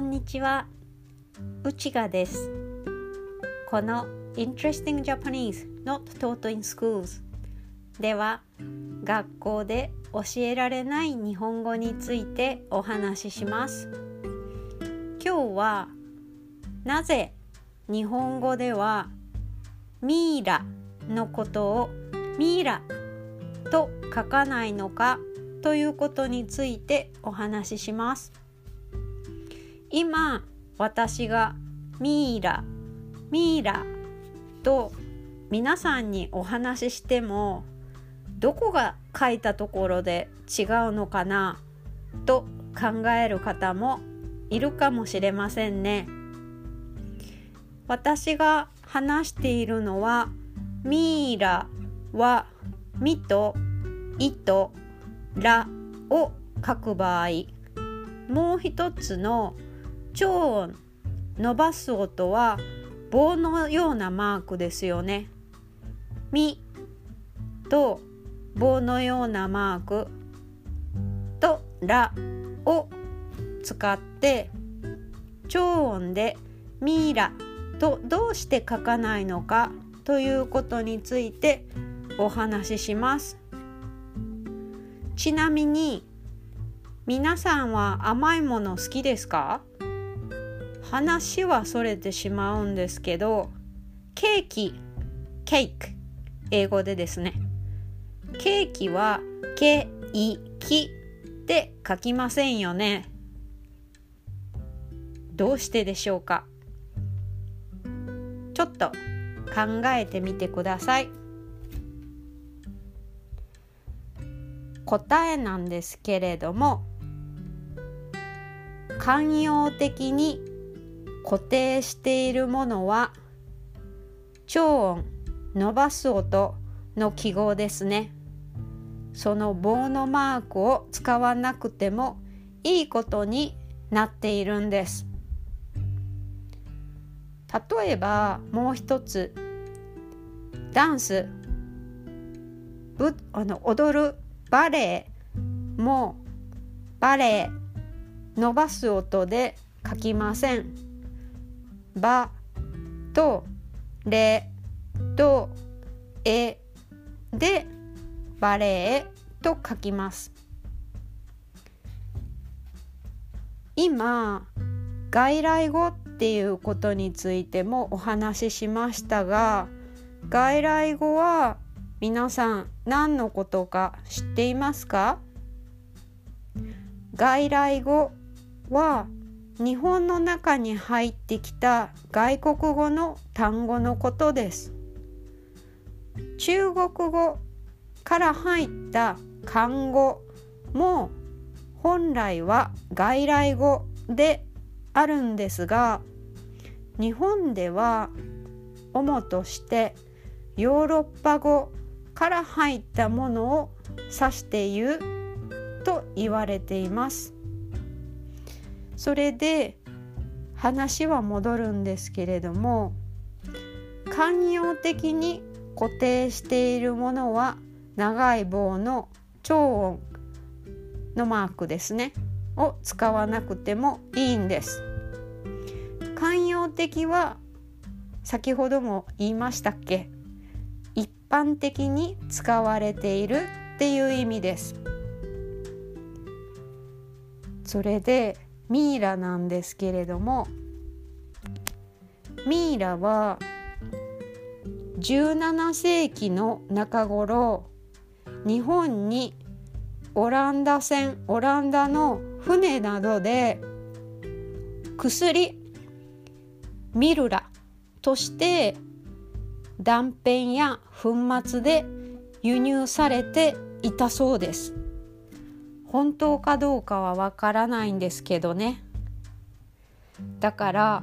んにちは。内賀です。この Interesting Japanese Not Taught in Schools では学校で教えられない日本語についてお話しします。今日はなぜ日本語ではミイラのことをミイラと書かないのかということについてお話しします。今私がミイラミイラと皆さんにお話ししてもどこが書いたところで違うのかなと考える方もいるかもしれませんね。私が話しているのはミイラはミとイとラを書く場合もう一つの超音伸ばす音は棒のようなマークですよね。ミと棒のようなマークとラを使って超音でミイラとどうして書かないのかということについてお話しします。ちなみに皆さんは甘いもの好きですか？話はそれてしまうんですけどケーキケーク。英語でですね。ケーキはケイキで書きませんよね。どうしてでしょうか？ちょっと考えてみてください。答えなんですけれども慣用的に固定しているものは超音伸ばす音の記号ですねその棒のマークを使わなくてもいいことになっているんです例えばもう一つダンスぶあの踊るバレエもバレエ伸ばす音で書きません。バとレとエでバレエと書きます。今外来語っていうことについてもお話ししましたが外来語は皆さん何のことか知っていますか？外来語は日本の中に入ってきた外国語の単語のことです。中国語から入った漢語も本来は外来語であるんですが日本では主としてヨーロッパ語から入ったものを指していると言われています。それで話は戻るんですけれども慣用的に固定しているものは長い棒の超音のマークですねを使わなくてもいいんです。慣用的は先ほども言いましたっけ一般的に使われているっていう意味です。それでミイラなんですけれどもミイラは17世紀の中頃日本にオランダ船オランダの船などで薬ミルラとして断片や粉末で輸入されていたそうです。本当かどうかはわからないんですけどね。だから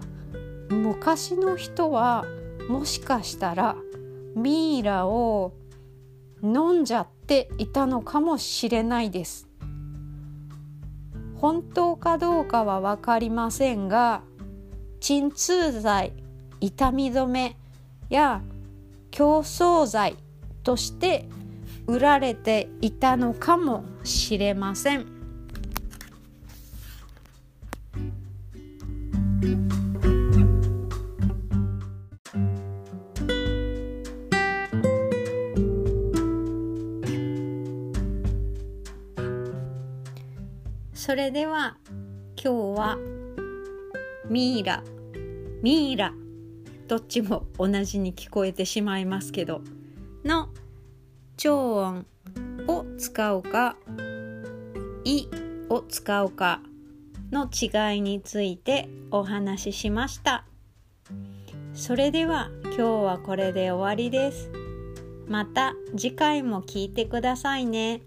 昔の人はもしかしたらミイラを飲んじゃっていたのかもしれないです。本当かどうかは分かりませんが鎮痛剤痛み止めや競争剤として売られていたのかもしれません。それでは今日はミイラミイラどっちも同じに聞こえてしまいますけどの超音を使うか「い」を使うかの違いについてお話ししましたそれでは今日はこれで終わりですまた次回も聞いてくださいね。